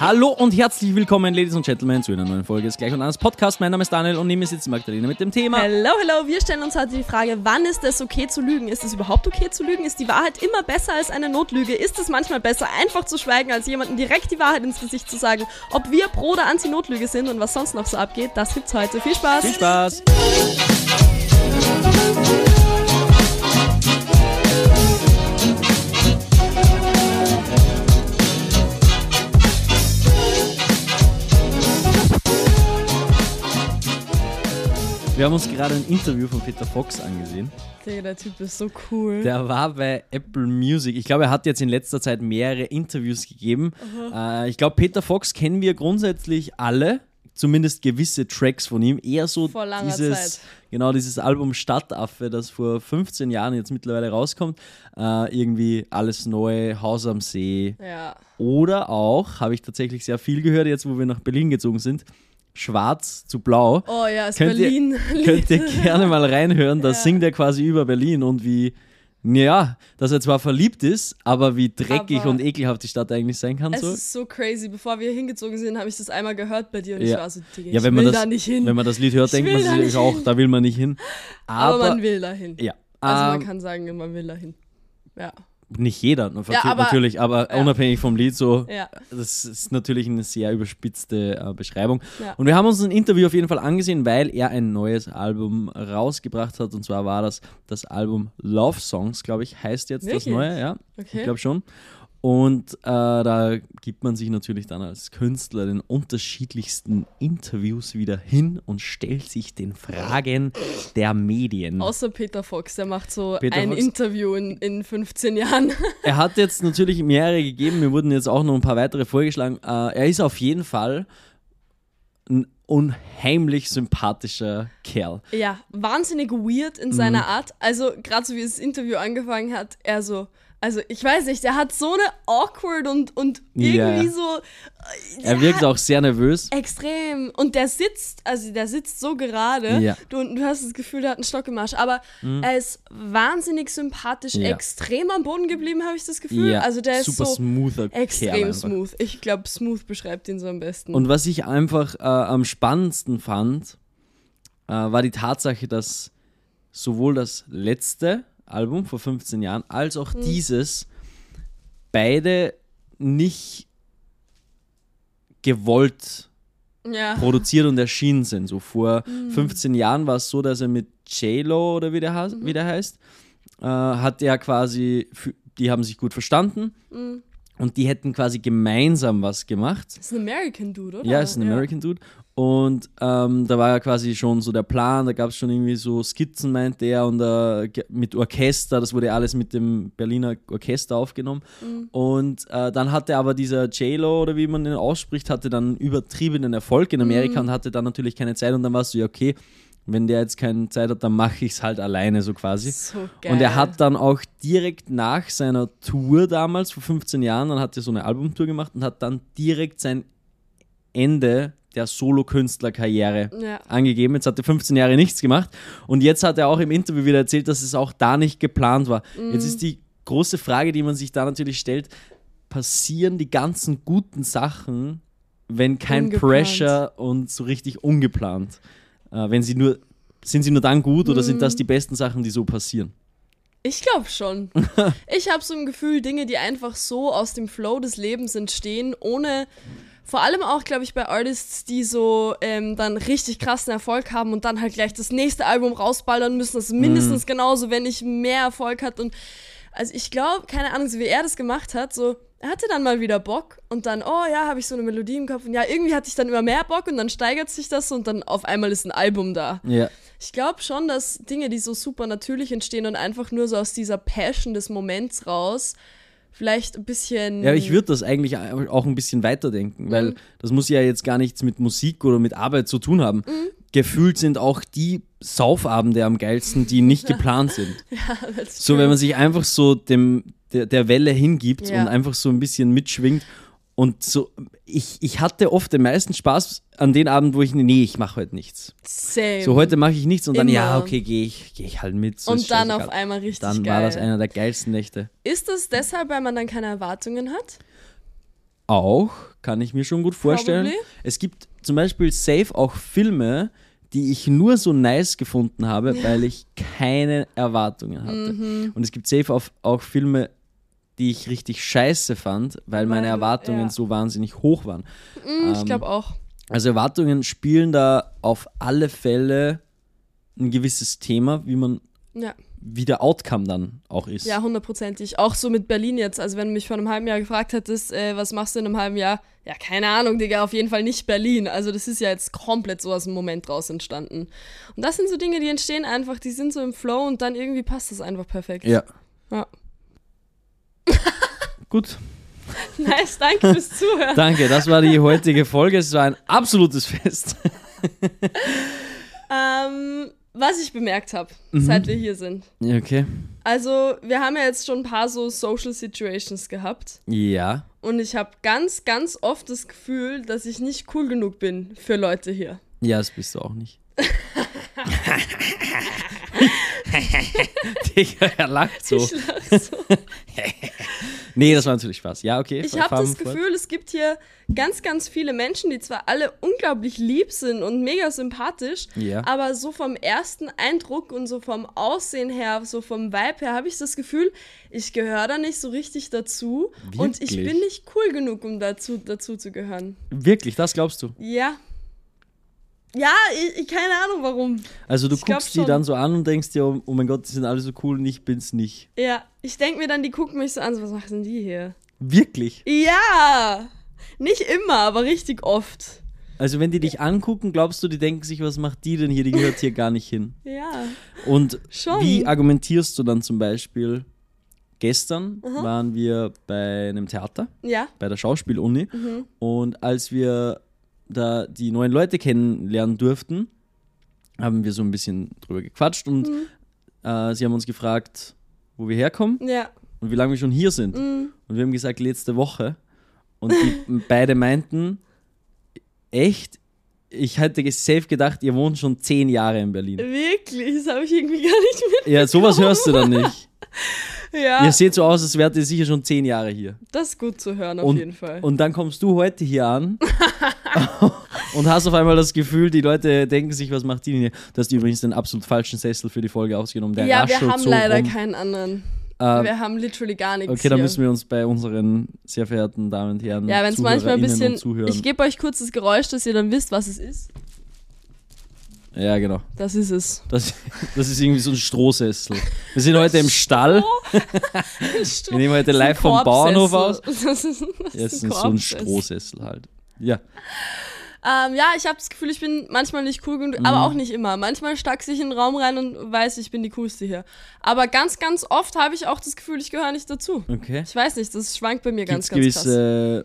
Hallo und herzlich willkommen, Ladies und Gentlemen, zu einer neuen Folge des Gleich und Anders Podcast. Mein Name ist Daniel und neben mir sitzt Magdalena mit dem Thema. Hello, hello. Wir stellen uns heute die Frage, wann ist es okay zu lügen? Ist es überhaupt okay zu lügen? Ist die Wahrheit immer besser als eine Notlüge? Ist es manchmal besser, einfach zu schweigen, als jemandem direkt die Wahrheit ins Gesicht zu sagen? Ob wir pro oder anti-Notlüge sind und was sonst noch so abgeht, das gibt's heute. Viel Spaß! Viel Spaß! Wir haben uns gerade ein Interview von Peter Fox angesehen. Digga, der Typ ist so cool. Der war bei Apple Music. Ich glaube, er hat jetzt in letzter Zeit mehrere Interviews gegeben. Äh, ich glaube, Peter Fox kennen wir grundsätzlich alle. Zumindest gewisse Tracks von ihm. Eher so dieses, Zeit. genau dieses Album Stadtaffe, das vor 15 Jahren jetzt mittlerweile rauskommt. Äh, irgendwie alles neu, Haus am See. ja. Oder auch, habe ich tatsächlich sehr viel gehört, jetzt wo wir nach Berlin gezogen sind, Schwarz zu Blau. Oh ja, ist Könnt ihr- Berlin. Könnt ihr gerne mal reinhören, da Ja. singt er quasi über Berlin und wie, ja, dass er zwar verliebt ist, aber wie dreckig Aber- und ekelhaft die Stadt eigentlich sein kann. Es So. ist so crazy. Bevor wir hingezogen sind, habe ich das einmal gehört bei dir und ich Ja. war so, Digga, Ja, ich wenn man, das, da nicht hin. wenn man das Lied hört, Ich denkt man da sich auch, hin. da will man nicht hin. aber, Aber, man will dahin. ja, Also man ähm, kann sagen, man will dahin. Ja. Nicht jeder, Ja, aber- natürlich, aber ja. unabhängig vom Lied so. Ja. Das ist natürlich eine sehr überspitzte äh, Beschreibung. Und wir haben uns ein Interview auf jeden Fall angesehen, weil er ein neues Album rausgebracht hat. Und zwar war das das Album Love Songs, glaube ich, heißt jetzt das Wirklich? neue. Ja, Okay. ich glaube schon. Und äh, da gibt man sich natürlich dann als Künstler den unterschiedlichsten Interviews wieder hin und stellt sich den Fragen der Medien. Außer Peter Fox, der macht so Peter ein Fox? Interview in, in 15 Jahren. Er hat jetzt natürlich mehrere gegeben, mir wurden jetzt auch noch ein paar weitere vorgeschlagen. Äh, er ist auf jeden Fall ein unheimlich sympathischer Kerl. Ja, wahnsinnig weird in Mhm. seiner Art. Also, gerade so wie das Interview angefangen hat, er so, also ich weiß nicht, der hat so eine awkward und, und irgendwie so Er wirkt auch sehr nervös. extrem. Und der sitzt, also der sitzt so gerade. Ja. Du, du hast das Gefühl, der hat einen Stock im Arsch. Aber er ist wahnsinnig sympathisch, Ja. extrem am Boden geblieben, habe ich das Gefühl. Also der ist super so smoother extrem smooth. Ich glaube, smooth beschreibt ihn so am besten. Und was ich einfach äh, am spannendsten fand, äh, war die Tatsache, dass sowohl das letzte Album vor 15 Jahren als auch dieses beide nicht gewollt ja. produziert und erschienen sind. So vor Mhm. 15 Jahren war es so, dass er mit J-Lo oder wie der, has- Mhm. wie der heißt, äh, hat er quasi, die haben sich gut verstanden Mhm. Und die hätten quasi gemeinsam was gemacht. Das ist ein American Dude, oder? Ja, ist ein American Dude. Und ähm, da war ja quasi schon so der Plan, da gab es schon irgendwie so Skizzen, meinte er, und äh, mit Orchester, das wurde alles mit dem Berliner Orchester aufgenommen. Und äh, dann hatte aber dieser J-Lo, oder wie man den ausspricht, hatte dann übertriebenen Erfolg in Amerika und hatte dann natürlich keine Zeit. Und dann warst du ja, okay, wenn der jetzt keine Zeit hat, dann mache ich es halt alleine so quasi. So geil. Und er hat dann auch direkt nach seiner Tour damals, vor 15 Jahren, dann hat er so eine Albumtour gemacht und hat dann direkt sein Ende der Solo-Künstlerkarriere Ja. angegeben. Jetzt hat er 15 Jahre nichts gemacht und jetzt hat er auch im Interview wieder erzählt, dass es auch da nicht geplant war. Jetzt ist die große Frage, die man sich da natürlich stellt, passieren die ganzen guten Sachen, wenn kein Ungeplant. Pressure und so richtig ungeplant? Äh, wenn sie nur, sind sie nur dann gut oder sind das die besten Sachen, die so passieren? Ich glaube schon. ich habe so ein Gefühl, Dinge, die einfach so aus dem Flow des Lebens entstehen, ohne. Vor allem auch, glaube ich, bei Artists, die so ähm, dann richtig krassen Erfolg haben und dann halt gleich das nächste Album rausballern müssen. Das ist mindestens genauso, wenn nicht mehr Erfolg hat. Und also ich glaube, keine Ahnung, so wie er das gemacht hat, so, er hatte dann mal wieder Bock und dann, oh ja, habe ich so eine Melodie im Kopf und ja, irgendwie hatte ich dann immer mehr Bock und dann steigert sich das und dann auf einmal ist ein Album da. Ja. Ich glaube schon, dass Dinge, die so super natürlich entstehen und einfach nur so aus dieser Passion des Moments raus, vielleicht ein bisschen. Ja, ich würde das eigentlich auch ein bisschen weiterdenken, weil das muss ja jetzt gar nichts mit Musik oder mit Arbeit zu tun haben. Gefühlt sind auch die Saufabende am geilsten, die nicht geplant sind. That's So, wenn man sich einfach so dem, der, der Welle hingibt Ja. und einfach so ein bisschen mitschwingt. Und so, ich, ich hatte oft den meisten Spaß an den Abend, wo ich, nee, ich mache heute nichts. Same. So, heute mache ich nichts und dann, ja, Immer. okay, gehe ich, geh ich halt mit. So und dann auf einmal richtig Dann geil. war das einer der geilsten Nächte. Ist das deshalb, weil man dann keine Erwartungen hat? auch, kann ich mir schon gut vorstellen. Probably. Es gibt zum Beispiel safe auch Filme, die ich nur so nice gefunden habe, weil ich keine Erwartungen hatte. Mhm. Und es gibt safe auch, auch Filme, die ich richtig scheiße fand, weil meine Erwartungen ja. so wahnsinnig hoch waren. Ich Ähm, glaube auch. Also Erwartungen spielen da auf alle Fälle ein gewisses Thema, wie man, Ja. Wie der Outcome dann auch ist. Ja, hundertprozentig. Auch so mit Berlin jetzt. Also wenn du mich vor einem halben Jahr gefragt hättest, äh, was machst du in einem halben Jahr? Ja, keine Ahnung, Digga, auf jeden Fall nicht Berlin. Also das ist ja jetzt komplett so aus dem Moment raus entstanden. Und das sind so Dinge, die entstehen einfach, die sind so im Flow und dann irgendwie passt das einfach perfekt. Ja. Ja. Gut, Nice, danke fürs Zuhören. danke. Das war die heutige Folge. Es war ein absolutes Fest. Ähm, was ich bemerkt habe, Mhm. seit wir hier sind. Okay. Also, wir haben ja jetzt schon ein paar so Social Situations gehabt. Ja. Und ich habe ganz, ganz oft das Gefühl, dass ich nicht cool genug bin für Leute hier. Ja, das bist du auch nicht. Digga, er lacht so. Ich lach so. Nee, das war natürlich Spaß. Ja, okay. Ich habe das fort. Gefühl, es gibt hier ganz, ganz viele Menschen, die zwar alle unglaublich lieb sind und mega sympathisch, Ja. aber so vom ersten Eindruck und so vom Aussehen her, so vom Vibe her, habe ich das Gefühl, ich gehöre da nicht so richtig dazu und ich Wirklich? bin nicht cool genug, um dazu, dazu zu gehören. Wirklich, das glaubst du? Ja. Ja, ich, keine Ahnung warum. Also du Ich guckst die dann so an und denkst dir, oh, oh mein Gott, die sind alle so cool und ich bin's nicht. Ja, ich denke mir dann, die gucken mich so an, so, was machen die hier? Wirklich. Ja! Nicht immer, aber richtig oft. Also wenn die dich angucken, glaubst du, die denken sich, was macht die denn hier? Die gehört hier gar nicht hin. Ja. Und Schon. wie argumentierst du dann zum Beispiel? Gestern waren wir bei einem Theater, Ja. bei der Schauspieluni. Mhm. Und als wir da die neuen Leute kennenlernen durften, haben wir so ein bisschen drüber gequatscht und Mhm. äh, sie haben uns gefragt, wo wir herkommen Ja. und wie lange wir schon hier sind. Mhm. Und wir haben gesagt, letzte Woche. Und die beide meinten, echt, ich hätte safe gedacht, ihr wohnt schon zehn Jahre in Berlin. Wirklich, das habe ich irgendwie gar nicht mit. Ja, sowas hörst du dann nicht. Ja. Ihr seht so aus, als wärt ihr sicher schon zehn Jahre hier. Das ist gut zu hören, auf Und, jeden Fall. und dann kommst du heute hier an und hast auf einmal das Gefühl, die Leute denken sich, was macht die denn hier? Du hast übrigens den absolut falschen Sessel für die Folge ausgenommen. Der ja, wir haben so leider rum. keinen anderen. Äh, wir haben literally gar nichts. okay, dann müssen wir uns bei unseren sehr verehrten Damen und Herren Ja, wenn es manchmal ein bisschen. Ich gebe euch kurz das Geräusch, dass ihr dann wisst, was es ist. Ja, genau. Das ist es. Das, das ist irgendwie so ein Strohsessel. Wir sind heute im Stall. Wir nehmen heute live vom Bauernhof aus. Das ist, das Ja, ist ein so ein. Strohsessel halt. Ja. Ähm, ja, ich habe das Gefühl, ich bin manchmal nicht cool genug, Mhm. aber auch nicht immer. Manchmal stackse ich in den Raum rein und weiß, ich bin die coolste hier. Aber ganz, ganz oft habe ich auch das Gefühl, ich gehöre nicht dazu. Okay. Ich weiß nicht, das schwankt bei mir Gibt es ganz, ganz krass. gewisse.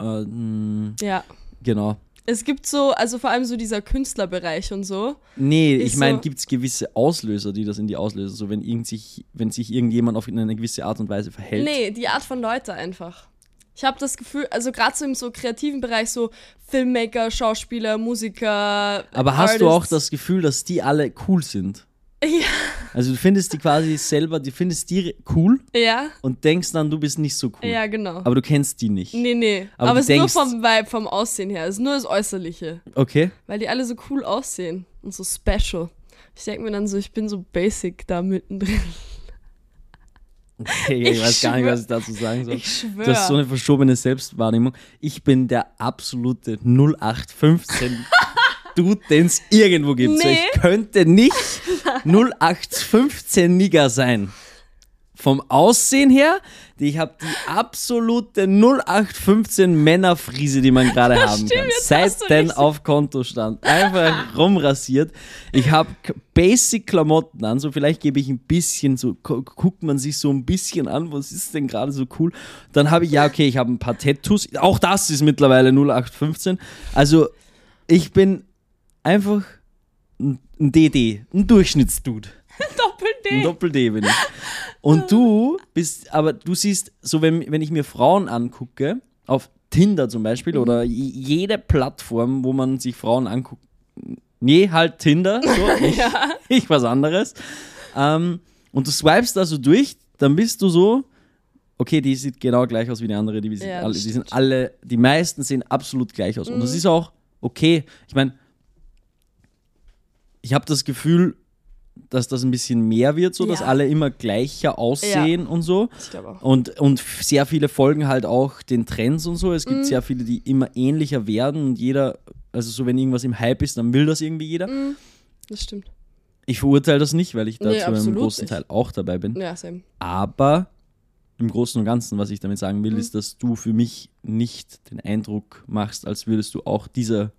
Äh, mh, Ja. genau. Es gibt so, also vor allem so dieser Künstlerbereich und so. Nee, ich meine, so- gibt es gewisse Auslöser, die das in die auslösen? So, wenn, irgend sich, wenn sich irgendjemand auf eine gewisse Art und Weise verhält. Nee, die Art von Leute einfach. Ich habe das Gefühl, also gerade so im so kreativen Bereich, so Filmmaker, Schauspieler, Musiker. Aber hast du auch Artists. das Gefühl, dass die alle cool sind? Ja. Also, du findest die quasi selber, du findest die cool Ja, und denkst dann, du bist nicht so cool. ja, genau. Aber du kennst die nicht. nee, nee. Aber Aber, du es ist nur vom Vibe, vom Aussehen her. Es ist nur das Äußerliche. Okay. Weil die alle so cool aussehen und so special. Ich denke mir dann so, ich bin so basic da mittendrin. Okay, ich, Ich weiß gar nicht, schwör- was ich dazu sagen soll. Ich schwöre. Das ist so eine verschobene Selbstwahrnehmung. Ich bin der absolute 0815 Dude, den es irgendwo gibt. So, Nee. ich könnte nicht 0815 Nigger sein. Vom Aussehen her, ich habe die absolute 0815 Männerfriese, die man gerade haben stimmt, kann. Seit denn auf Kontostand. Einfach rumrasiert. Ich habe Basic-Klamotten an, so vielleicht gebe ich ein bisschen, so gu- guckt man sich so ein bisschen an, was ist denn gerade so cool. Dann habe ich, ja, okay, ich habe ein paar Tattoos. Auch das ist mittlerweile 0815. Also, ich bin einfach ein ein DD, ein Durchschnittsdude. Ein Doppel-D. Doppel-D bin ich. Und du bist, aber du siehst, so wenn, wenn ich mir Frauen angucke, auf Tinder zum Beispiel Mhm. oder jede Plattform, wo man sich Frauen anguckt, nee, halt Tinder, so, ich, ich was anderes. Ähm, und du swipest da so durch, dann bist du so, okay, die sieht genau gleich aus wie die andere, die, Ja, alle, das die sind alle, die meisten sehen absolut gleich aus. Und das ist auch okay. Ich meine, ich habe das Gefühl, dass das ein bisschen mehr wird, so dass Ja. alle immer gleicher aussehen und so. Ich auch. Und, und sehr viele folgen halt auch den Trends und so. Es gibt sehr viele, die immer ähnlicher werden und jeder, also so wenn irgendwas im Hype ist, dann will das irgendwie jeder. Mhm. Das stimmt. Ich verurteile das nicht, weil ich Nee, dazu im absolut großen nicht. Teil auch dabei bin. Ja, same. Aber im Großen und Ganzen, was ich damit sagen will, Mhm. ist, dass du für mich nicht den Eindruck machst, als würdest du auch dieser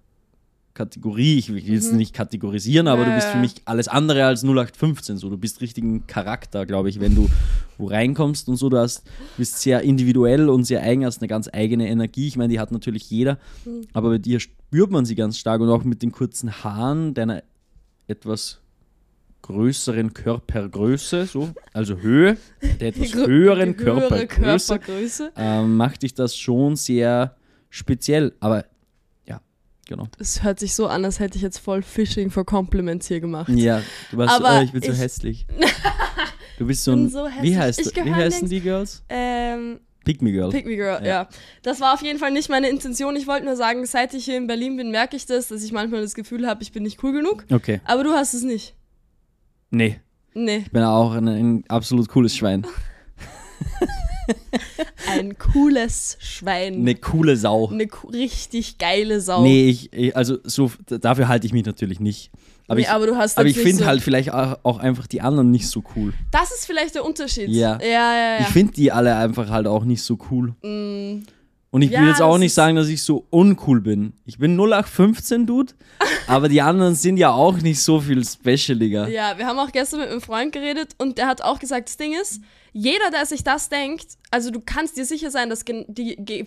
Kategorie, ich will jetzt nicht kategorisieren, aber Mhm. Ja, du bist für mich alles andere als 0815. So, du bist richtigen Charakter, glaube ich, wenn du wo reinkommst und so. Du hast, bist sehr individuell und sehr eigen, hast eine ganz eigene Energie. Ich meine, die hat natürlich jeder, Mhm. aber bei dir spürt man sie ganz stark und auch mit den kurzen Haaren, deiner etwas größeren Körpergröße, so, also Höhe, der etwas höheren Körpergröße, Körpergröße. ähm, macht dich das schon sehr speziell. Aber genau. Es hört sich so an, als hätte ich jetzt voll Fishing for Compliments hier gemacht. Ja, du warst so, Aber oh, ich bin so ich- hässlich. Du bist so ein, so wie heißt wie heißen die Girls? Ähm, Pick Me Girl. Pick Me Girl, Ja. ja. Das war auf jeden Fall nicht meine Intention. Ich wollte nur sagen, seit ich hier in Berlin bin, merke ich das, dass ich manchmal das Gefühl habe, ich bin nicht cool genug. Okay, Aber du hast es nicht. nee, Nee, ich bin auch ein, ein absolut cooles Schwein. ein cooles Schwein. Eine coole Sau. Eine richtig geile Sau. Nee, ich, also so dafür halte ich mich natürlich nicht. Aber Nee, ich, aber du hast aber ich finde so- halt vielleicht auch, einfach die anderen nicht so cool. Das ist vielleicht der Unterschied. Ja. Ja, ja, ja. Ich finde die alle einfach halt auch nicht so cool. Mm, Und ich Ja, will jetzt auch nicht sagen, dass ich so uncool bin. Ich bin 0815 Dude, aber die anderen sind ja auch nicht so viel specialiger. ja, wir haben auch gestern mit einem Freund geredet und der hat auch gesagt, das Ding ist, jeder, der sich das denkt, also du kannst dir sicher sein, dass die, ge-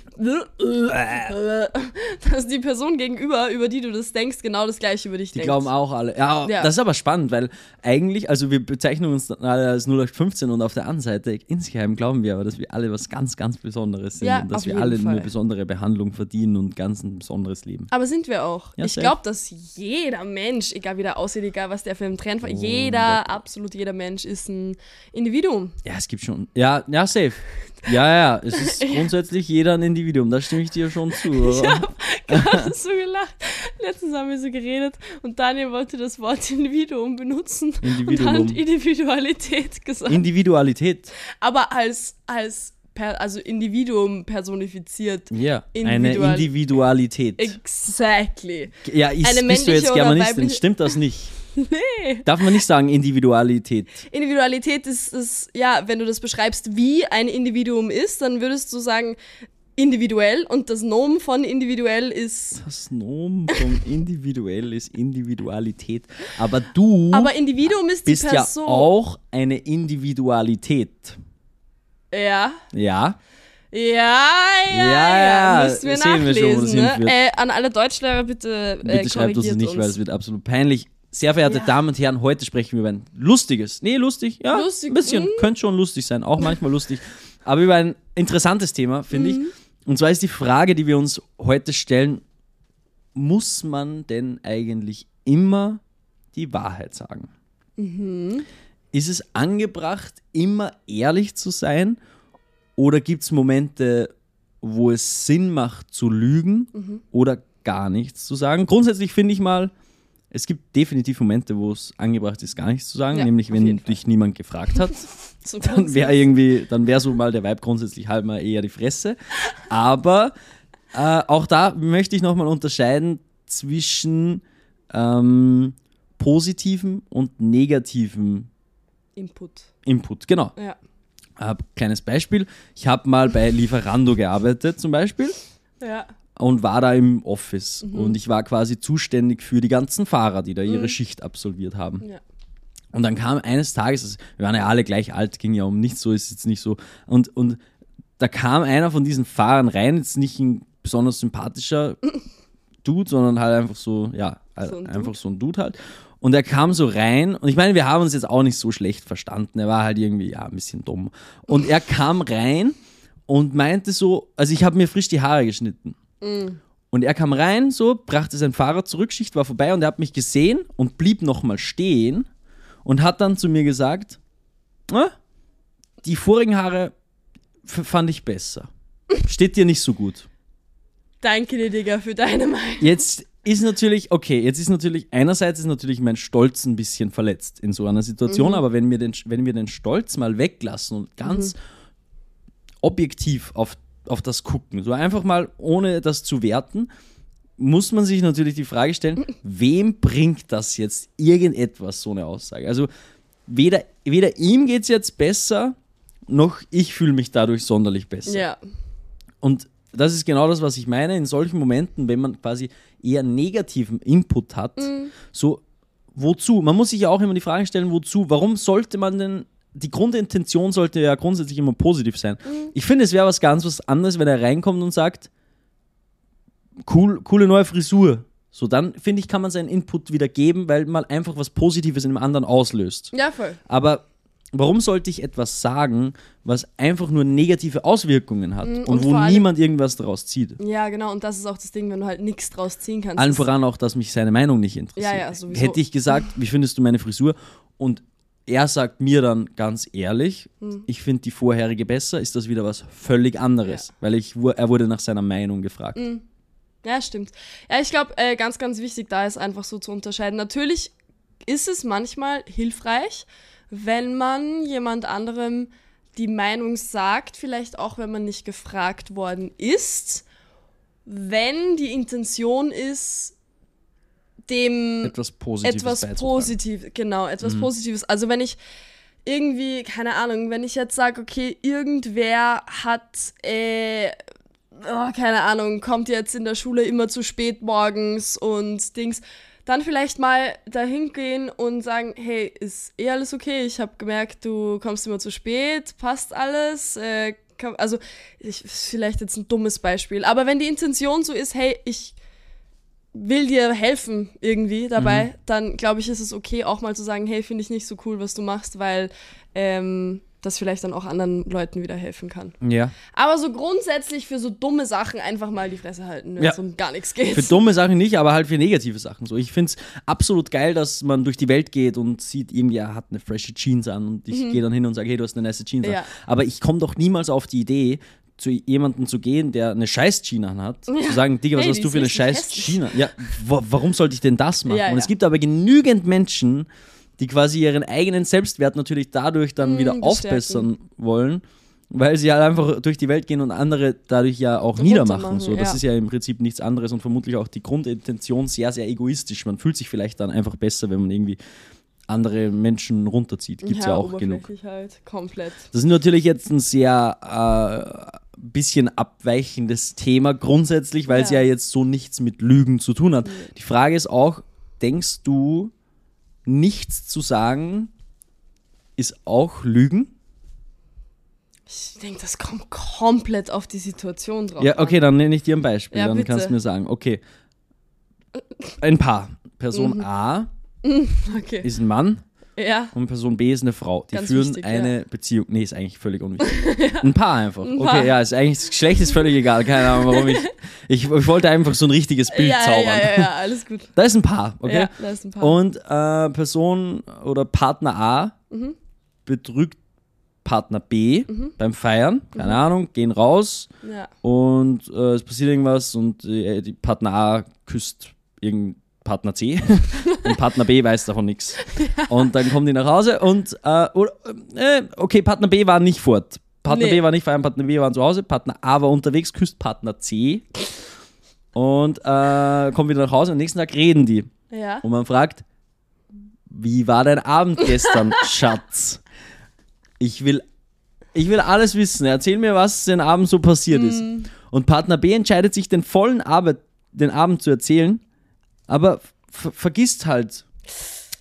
dass die Person gegenüber, über die du das denkst, genau das gleiche über dich Die denkt. glauben auch alle. Ja, Ja. das ist aber spannend, weil eigentlich, also wir bezeichnen uns alle als 0815 und auf der anderen Seite, insgeheim glauben wir aber, dass wir alle was ganz, ganz Besonderes sind Ja, und dass wir alle Fall. eine besondere Behandlung verdienen und ganz ein besonderes Leben. Aber sind wir auch. Ja, ich glaube, dass jeder Mensch, egal wie der aussieht, egal was der für ein Trend war, Oh, jeder, absolut jeder Mensch ist ein Individuum. Ja, es gibt schon. Ja, ja, safe. Ja, ja, es ist grundsätzlich jeder ein Individuum, da stimme ich dir schon zu. aber- Gerade so gelacht. Letztens haben wir so geredet und Daniel wollte das Wort Individuum benutzen Individuum. und hat Individualität gesagt. Individualität. Aber als, als per, also Individuum personifiziert. Ja, eine Individual- Individualität. Exactly. Ja, ist, eine bist du jetzt oder Germanistin? Stimmt das nicht? Nee. Darf man nicht sagen Individualität? Individualität ist, ist, ja, wenn du das beschreibst, wie ein Individuum ist, dann würdest du sagen individuell und das Nomen von individuell ist. Das Nomen von individuell ist Individualität. Aber du Aber Individuum ist die bist ja Person. auch eine Individualität. Ja. Ja? Ja, ja, Ja, ja. ja, Müssten wir sehen wir schon, nachlesen. ne? Äh, an alle Deutschlehrer bitte, äh, Bitte schreibt uns nicht, weil es wird absolut peinlich. Sehr verehrte Ja. Damen und Herren, heute sprechen wir über ein lustiges, nee, lustig, ja, Lustig, ein bisschen, mhm. könnte schon lustig sein, auch manchmal lustig, aber über ein interessantes Thema, finde ich. Mhm. Und zwar ist die Frage, die wir uns heute stellen, muss man denn eigentlich immer die Wahrheit sagen? Mhm. Ist es angebracht, immer ehrlich zu sein? Oder gibt es Momente, wo es Sinn macht zu lügen Mhm. oder gar nichts zu sagen? Grundsätzlich finde ich mal, es gibt definitiv Momente, wo es angebracht ist, gar nichts zu sagen, Ja, nämlich wenn dich niemand gefragt hat. So Dann wäre irgendwie, dann wäre so mal der Vibe grundsätzlich halt mal eher die Fresse. Aber äh, auch da möchte ich nochmal unterscheiden zwischen ähm, positiven und negativen Input. Input. Genau. Ja. Äh, kleines Beispiel. Ich habe mal bei Lieferando gearbeitet zum Beispiel Ja. Und war da im Office. Mhm. Und ich war quasi zuständig für die ganzen Fahrer, die da ihre Schicht absolviert haben. Ja. Und dann kam eines Tages, wir waren ja alle gleich alt, ging ja um nichts, so ist jetzt nicht so. Und, und da kam einer von diesen Fahrern rein, jetzt nicht ein besonders sympathischer Dude, sondern halt einfach so, ja, So ein einfach Dude. so ein Dude halt. Und er kam so rein und ich meine, wir haben uns jetzt auch nicht so schlecht verstanden. Er war halt irgendwie, ja, ein bisschen dumm. Und er kam rein und meinte so, also ich habe mir frisch die Haare geschnitten. Und er kam rein, so, brachte sein Fahrrad zurück, Schicht war vorbei und er hat mich gesehen und blieb nochmal stehen und hat dann zu mir gesagt, "Ah, die vorigen Haare fand ich besser. Steht dir nicht so gut. Danke dir, Digga, für deine Meinung. Jetzt ist natürlich, okay, jetzt ist natürlich, einerseits ist natürlich mein Stolz ein bisschen verletzt in so einer Situation, aber wenn wir, den, wenn wir den Stolz mal weglassen und ganz objektiv auf, auf das gucken, so einfach mal ohne das zu werten, muss man sich natürlich die Frage stellen, wem bringt das jetzt irgendetwas, so eine Aussage? Also weder, weder ihm geht es jetzt besser, noch ich fühle mich dadurch sonderlich besser. Ja. Und das ist genau das, was ich meine. In solchen Momenten, wenn man quasi eher negativen Input hat, so wozu? Man muss sich ja auch immer die Frage stellen, wozu? Warum sollte man denn die Grundintention sollte ja grundsätzlich immer positiv sein. Ich finde, es wäre was ganz was anderes, wenn er reinkommt und sagt, cool, coole neue Frisur. So, dann finde ich, kann man seinen Input wieder geben, weil man einfach was Positives in dem anderen auslöst. Ja, voll. Aber warum sollte ich etwas sagen, was einfach nur negative Auswirkungen hat und, Mm, und wo niemand irgendwas daraus zieht? Ja, genau. Und das ist auch das Ding, wenn du halt nichts draus ziehen kannst. Allen voran auch, dass mich seine Meinung nicht interessiert. Ja, ja, sowieso. Hätte ich gesagt, wie findest du meine Frisur? Und er sagt mir dann ganz ehrlich, Hm. ich finde die vorherige besser, ist das wieder was völlig anderes, weil ich, er wurde nach seiner Meinung gefragt. Ja, stimmt. Ja, ich glaube, äh, ganz, ganz wichtig da ist einfach so zu unterscheiden. Natürlich ist es manchmal hilfreich, wenn man jemand anderem die Meinung sagt, vielleicht auch wenn man nicht gefragt worden ist, wenn die Intention ist, dem Etwas Positives etwas. Positives, genau, etwas Positives. Also wenn ich irgendwie, keine Ahnung, wenn ich jetzt sage, okay, irgendwer hat, äh, oh, keine Ahnung, kommt jetzt in der Schule immer zu spät morgens und Dings, dann vielleicht mal dahin gehen und sagen, hey, ist eh alles okay? Ich habe gemerkt, du kommst immer zu spät, passt alles? Äh, kann, also, ich, vielleicht jetzt ein dummes Beispiel, aber wenn die Intention so ist, hey, ich will dir helfen irgendwie dabei, dann glaube ich, ist es okay, auch mal zu sagen, hey, finde ich nicht so cool, was du machst, weil ähm, das vielleicht dann auch anderen Leuten wieder helfen kann. Ja. Aber so grundsätzlich für so dumme Sachen einfach mal die Fresse halten, wenn Ja. es um gar nichts geht. Für dumme Sachen nicht, aber halt für negative Sachen. So, ich finde es absolut geil, dass man durch die Welt geht und sieht, irgendwie, er hat eine frische Jeans an und ich gehe dann hin und sage, hey, du hast eine nice Jeans an. Mhm. Ja. Aber ich komme doch niemals auf die Idee, zu jemandem zu gehen, der eine scheiß Jeans anhat, zu sagen, Digga, was Hey, hast du für eine scheiß an? Ja, wa warum sollte ich denn das machen? Ja, und es ja. gibt aber genügend Menschen, die quasi ihren eigenen Selbstwert natürlich dadurch dann wieder Mm, bestärken. aufbessern wollen, weil sie halt einfach durch die Welt gehen und andere dadurch ja auch niedermachen. Runtermachen, So, das ja. ist ja im Prinzip nichts anderes und vermutlich auch die Grundintention sehr, sehr egoistisch. Man fühlt sich vielleicht dann einfach besser, wenn man irgendwie andere Menschen runterzieht. Gibt es ja, auch genug. halt, komplett. Das ist natürlich jetzt ein sehr äh, bisschen abweichendes Thema grundsätzlich, weil es Ja. ja jetzt so nichts mit Lügen zu tun hat. Die Frage ist auch, denkst du, nichts zu sagen ist auch Lügen? Ich denke, das kommt komplett auf die Situation drauf. Ja, okay, dann nenne ich dir ein Beispiel. Ja, dann bitte. kannst du mir sagen, okay, ein Paar. Person Mhm. A an. Okay. ist ein Mann Ja. und Person B ist eine Frau. Die Ganz führen wichtig, eine Beziehung. Nee, ist eigentlich völlig unwichtig. Ein Paar einfach. Okay, ja, ist eigentlich das Geschlecht ist völlig egal. Keine Ahnung, warum ich. Ich, ich wollte einfach so ein richtiges Bild Ja, ja, zaubern. ja, ja, ja, alles gut. Da ist ein Paar, okay? Ja, da ist ein Paar. Und äh, Person oder Partner A Mhm. betrügt Partner B beim Feiern. Keine Ahnung, gehen raus ja. und äh, es passiert irgendwas und äh, die Partner A küsst irgendeinen Partner C und Partner B weiß davon nichts. Und dann kommen die nach Hause und äh, äh, okay, Partner B war nicht fort. Partner Nee. B war nicht feiern, Partner B war zu Hause, Partner A war unterwegs, küsst Partner C und äh, kommt wieder nach Hause und am nächsten Tag reden die. Ja. Und man fragt, wie war dein Abend gestern, Schatz? Ich will, ich will alles wissen. Erzähl mir, was den Abend so passiert ist. Mm. Und Partner B entscheidet sich, den vollen Abend, den Abend zu erzählen, aber ver vergisst halt,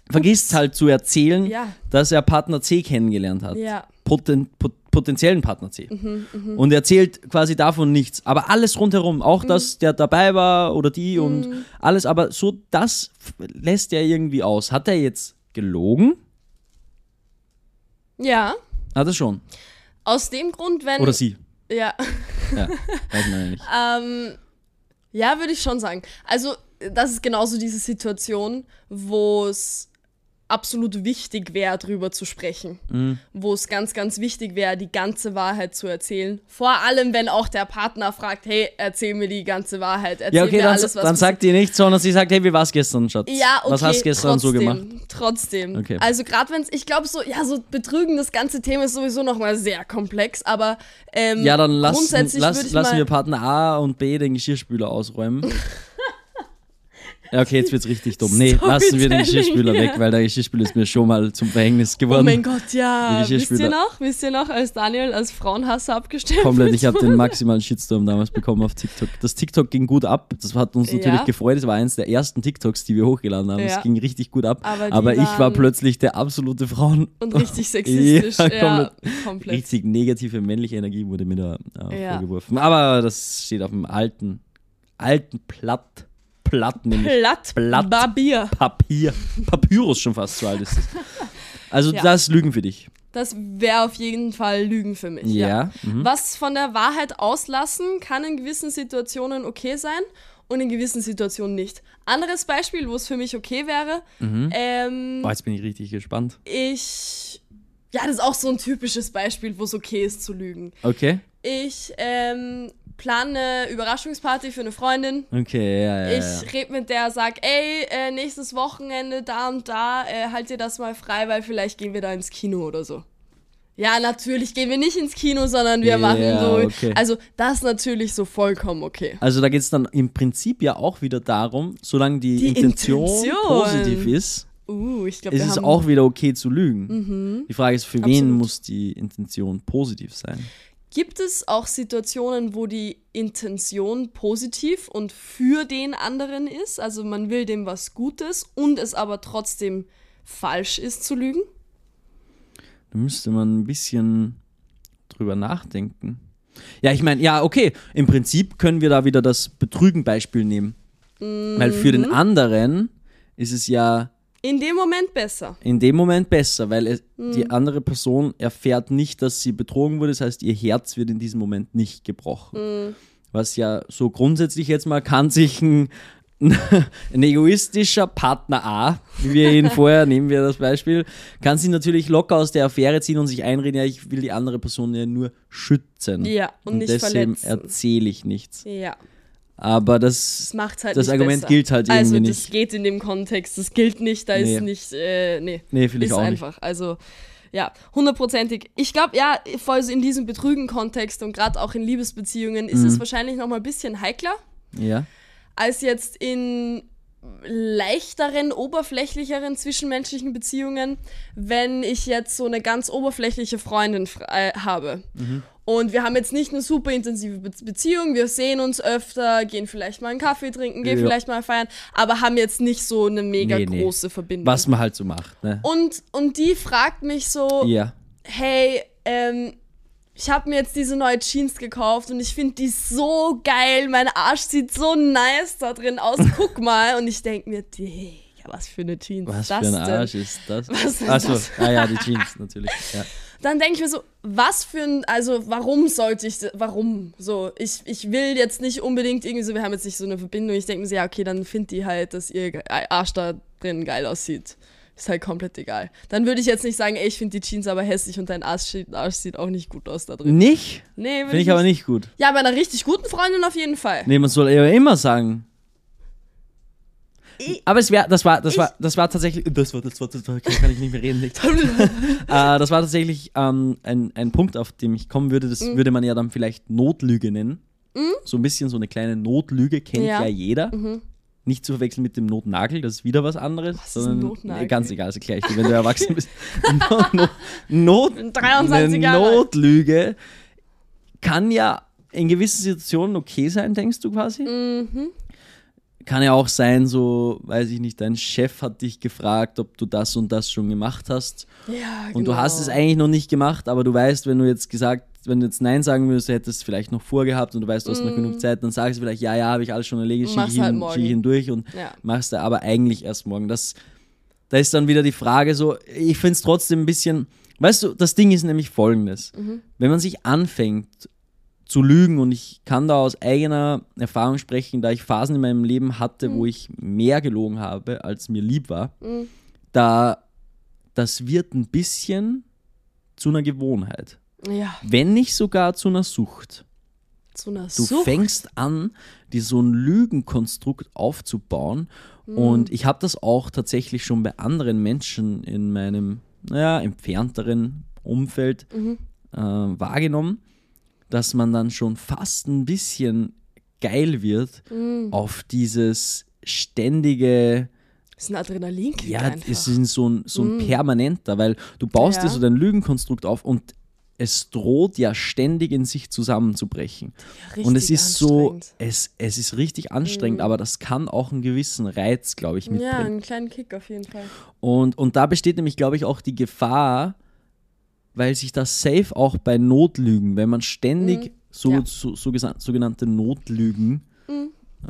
vergisst halt zu erzählen, Ja. dass er Partner C kennengelernt hat. Ja. Poten, pot, potenziellen Partner C. Mhm, Und erzählt quasi davon nichts. Aber alles rundherum, Mhm. auch dass der dabei war oder die und alles, aber so das lässt er irgendwie aus. Hat er jetzt gelogen? Ja. Hat er schon. Aus dem Grund, wenn. Oder sie. Ja. Ja, weiß man ja nicht. Ähm, ja, würde ich schon sagen. Also, das ist genauso diese Situation, wo es absolut wichtig wäre, drüber zu sprechen. Mhm. Wo es ganz, ganz wichtig wäre, die ganze Wahrheit zu erzählen. Vor allem, wenn auch der Partner fragt, hey, erzähl mir die ganze Wahrheit. Erzähl Ja, okay, mir dann, alles, was dann sagt die nicht, sondern sie sagt, hey, wie war's gestern, Schatz? ja, okay. Was hast du gestern trotzdem, so gemacht? Trotzdem. Okay. Also gerade wenn es, ich glaube so, ja, so betrügen, das ganze Thema ist sowieso nochmal sehr komplex, aber ähm, Ja, dann lassen, grundsätzlich lass, lassen wir Partner A und B den Geschirrspüler ausräumen. okay, jetzt wird's richtig dumm. Nee, lassen wir den Geschirrspüler weg, weil der Geschirrspüler ist mir schon mal zum Verhängnis Oh geworden. mein Gott, ja. Wisst ihr noch? Wisst ihr noch, als Daniel als Frauenhasser abgestimmt Komplett, ich habe den maximalen Shitstorm damals bekommen auf TikTok. Das TikTok ging gut ab, das hat uns natürlich Ja. gefreut. Es war eins der ersten TikToks, die wir hochgeladen haben. Es Ja. ging richtig gut ab. Aber Aber ich war plötzlich der absolute Frauen. Und richtig sexistisch. Ja, komplett. komplett. Richtig negative männliche Energie wurde mir da äh, vorgeworfen. Aber das steht auf dem alten, alten Platt, Platt, nämlich Platt, Blatt. Barbier. Papier. Papyrus schon fast so alt ist das. Also Ja. das ist Lügen für dich. Das wäre auf jeden Fall Lügen für mich. Ja. Mhm. Was von der Wahrheit auslassen kann in gewissen Situationen okay sein und in gewissen Situationen nicht. Anderes Beispiel, wo es für mich okay wäre, Mhm. ähm, Boah, jetzt bin ich richtig gespannt. ich. Ja, das ist auch so ein typisches Beispiel, wo es okay ist zu lügen. Okay. Ich ähm, plane eine Überraschungsparty für eine Freundin. Okay, ja, ja, ja. Ich red mit der, sag, ey, äh, nächstes Wochenende da und da, äh, halt dir das mal frei, weil vielleicht gehen wir da ins Kino oder so. Ja, natürlich gehen wir nicht ins Kino, sondern wir Ja, machen so. okay. Also, das ist natürlich so vollkommen okay. Also da geht es dann im Prinzip ja auch wieder darum, solange die, Die Intention, Intention. positiv ist, Uh, ich glaube, ist es auch wieder okay zu lügen. Die Frage ist, für wen Absolut. muss die Intention positiv sein? Gibt es auch Situationen, wo die Intention positiv und für den anderen ist? Also, man will dem was Gutes und es aber trotzdem falsch ist zu lügen? Da müsste man ein bisschen drüber nachdenken. Ja, ich meine, ja, okay, im Prinzip können wir da wieder das Betrügen-Beispiel nehmen. Weil für Mhm. den anderen ist es ja In dem Moment besser. in dem Moment besser, weil es, Mhm. die andere Person erfährt nicht, dass sie betrogen wurde. Das heißt, ihr Herz wird in diesem Moment nicht gebrochen. Mhm. Was ja so grundsätzlich jetzt mal kann sich ein, ein egoistischer Partner A, wie wir ihn vorher, nehmen wir das Beispiel, kann sich natürlich locker aus der Affäre ziehen und sich einreden, ja, ich will die andere Person ja nur schützen. Ja, und nicht deswegen verletzen. erzähle ich nichts. Ja. Aber das, Das halt das nicht Argument besser. gilt halt also, irgendwie das nicht. geht in dem Kontext, das gilt nicht, da Nee. ist nicht, äh, nee. Nee, finde ich ist auch nicht. einfach. Also, ja, hundertprozentig. Ich glaube, ja, voll so in diesem Betrügen-Kontext und gerade auch in Liebesbeziehungen ist Mhm. es wahrscheinlich noch mal ein bisschen heikler Ja. als jetzt in leichteren, oberflächlicheren zwischenmenschlichen Beziehungen, wenn ich jetzt so eine ganz oberflächliche Freundin fr- äh, habe. Mhm. Und wir haben jetzt nicht eine super intensive Be Beziehung, wir sehen uns öfter, gehen vielleicht mal einen Kaffee trinken, gehen Ja. vielleicht mal feiern, aber haben jetzt nicht so eine mega Nee, nee. große Verbindung. Was man halt so macht. Ne? Und, und die fragt mich so, Ja. hey, ähm, ich habe mir jetzt diese neue Jeans gekauft und ich finde die so geil. Mein Arsch sieht so nice da drin aus. Guck mal. Und ich denke mir, Digga, was für eine Jeans Was ist für das ein denn? Arsch ist das? Was ist Achso, das? ah ja, die Jeans natürlich. Ja. Dann denke ich mir so, was für ein, also warum sollte ich, warum? So, ich, ich will jetzt nicht unbedingt irgendwie so, wir haben jetzt nicht so eine Verbindung. Ich denke mir so, ja, okay, dann findet die halt, dass ihr Arsch da drin geil aussieht. Ist halt komplett egal. Dann würde ich jetzt nicht sagen, ey, ich finde die Jeans aber hässlich und dein Arsch, sieht- Arsch sieht auch nicht gut aus da drin. Nicht? Nee, Finde ich aber nicht gut. Ja, bei einer richtig guten Freundin auf jeden Fall. Nee, man soll eher immer sagen. Ich- Aber es wär, das war, das war, das war tatsächlich, das war, das war, das war, kann ich nicht mehr reden. Nicht. äh, das war tatsächlich ähm, ein, ein Punkt, auf dem ich kommen würde. Mhm. Das würde man ja dann vielleicht Notlüge nennen. So ein bisschen so eine kleine Notlüge kennt ja, Ja. Mhm. Nicht zu verwechseln mit dem Notnagel, das ist wieder was anderes. Was ist ein sondern- Notnagel? Ganz egal, das erkläre ich dir, wenn du erwachsen bist. no, no, Not, bin 23 eine Jahre. Notlüge kann ja in gewissen Situationen okay sein, denkst du quasi? Mhm. Kann ja auch sein, so, weiß ich nicht, dein Chef hat dich gefragt, ob du das und das schon gemacht hast. Ja, genau. Und du hast es eigentlich noch nicht gemacht, aber du weißt, wenn du jetzt gesagt, wenn du jetzt Nein sagen würdest, du hättest es vielleicht noch vorgehabt und du weißt, du hast noch genug Zeit, dann sagst du vielleicht, ja, ja, habe ich alles schon erledigt, halt hin, morgen. schick ich ihn durch und Ja. machst du aber eigentlich erst morgen. Das, da ist dann wieder die Frage so, ich finde es trotzdem ein bisschen, weißt du, das Ding ist nämlich folgendes. Mhm. Wenn man sich anfängt zu lügen und ich kann da aus eigener Erfahrung sprechen, da ich Phasen in meinem Leben hatte, Mhm. wo ich mehr gelogen habe, als mir lieb war, da das wird ein bisschen zu einer Gewohnheit. Ja, Wenn nicht sogar zu einer Sucht. zu einer Du Sucht. fängst an, dir so ein Lügenkonstrukt aufzubauen. Und ich habe das auch tatsächlich schon bei anderen Menschen in meinem, naja, entfernteren Umfeld äh, wahrgenommen, dass man dann schon fast ein bisschen geil wird auf dieses ständige, Das ist ein Adrenalinkick ja, einfach. es ist so ein, so ein permanenter, weil du baust Ja. dir so dein Lügenkonstrukt auf und es droht ja ständig in sich zusammenzubrechen. Richtig und es ist so, es, es ist richtig anstrengend, aber das kann auch einen gewissen Reiz, glaube ich, Ja, mitbringen. einen kleinen Kick auf jeden Fall. Und, und da besteht nämlich, glaube ich, auch die Gefahr, weil sich das safe auch bei Notlügen, wenn man ständig so, Mhm. Ja. Mhm. so, so sogenannte Notlügen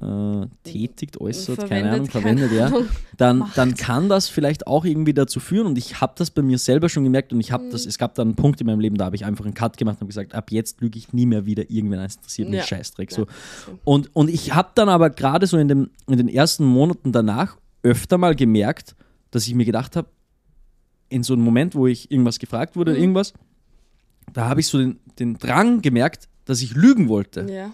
äh, tätigt, äußert, keine Verwendet, Ahnung, keine verwendet, ja, Ahnung, dann, macht. dann kann das vielleicht auch irgendwie dazu führen und ich habe das bei mir selber schon gemerkt und ich habe Mhm. das, es gab dann einen Punkt in meinem Leben, da habe ich einfach einen Cut gemacht und gesagt, ab jetzt lüge ich nie mehr wieder irgendwen, es interessiert mich Ja. Scheißdreck. Ja, So. so. Und, und ich habe dann aber gerade so in, dem, in den ersten Monaten danach öfter mal gemerkt, dass ich mir gedacht habe, in so einem Moment, wo ich irgendwas gefragt wurde, Mhm. irgendwas, da habe ich so den, den Drang gemerkt, dass ich lügen wollte. Ja.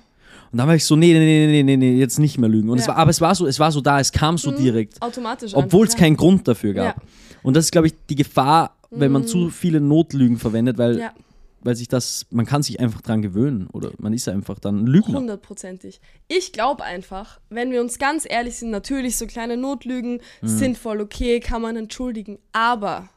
Und dann war ich so, nee, nee, nee, nee, nee, nee, jetzt nicht mehr lügen. Und es Ja. Mhm. war, aber es war so, es war so da, es kam so direkt, Automatisch. obwohl es einfach, keinen Grund dafür gab. Ja. Und das ist, glaube ich, die Gefahr, wenn man zu viele Notlügen verwendet, weil, Ja. weil sich das, man kann sich einfach dran gewöhnen oder man ist einfach dann Lügner. Hundertprozentig. Ich glaube einfach, wenn wir uns ganz ehrlich sind, natürlich so kleine Notlügen Mhm. sind voll okay, kann man entschuldigen. Aber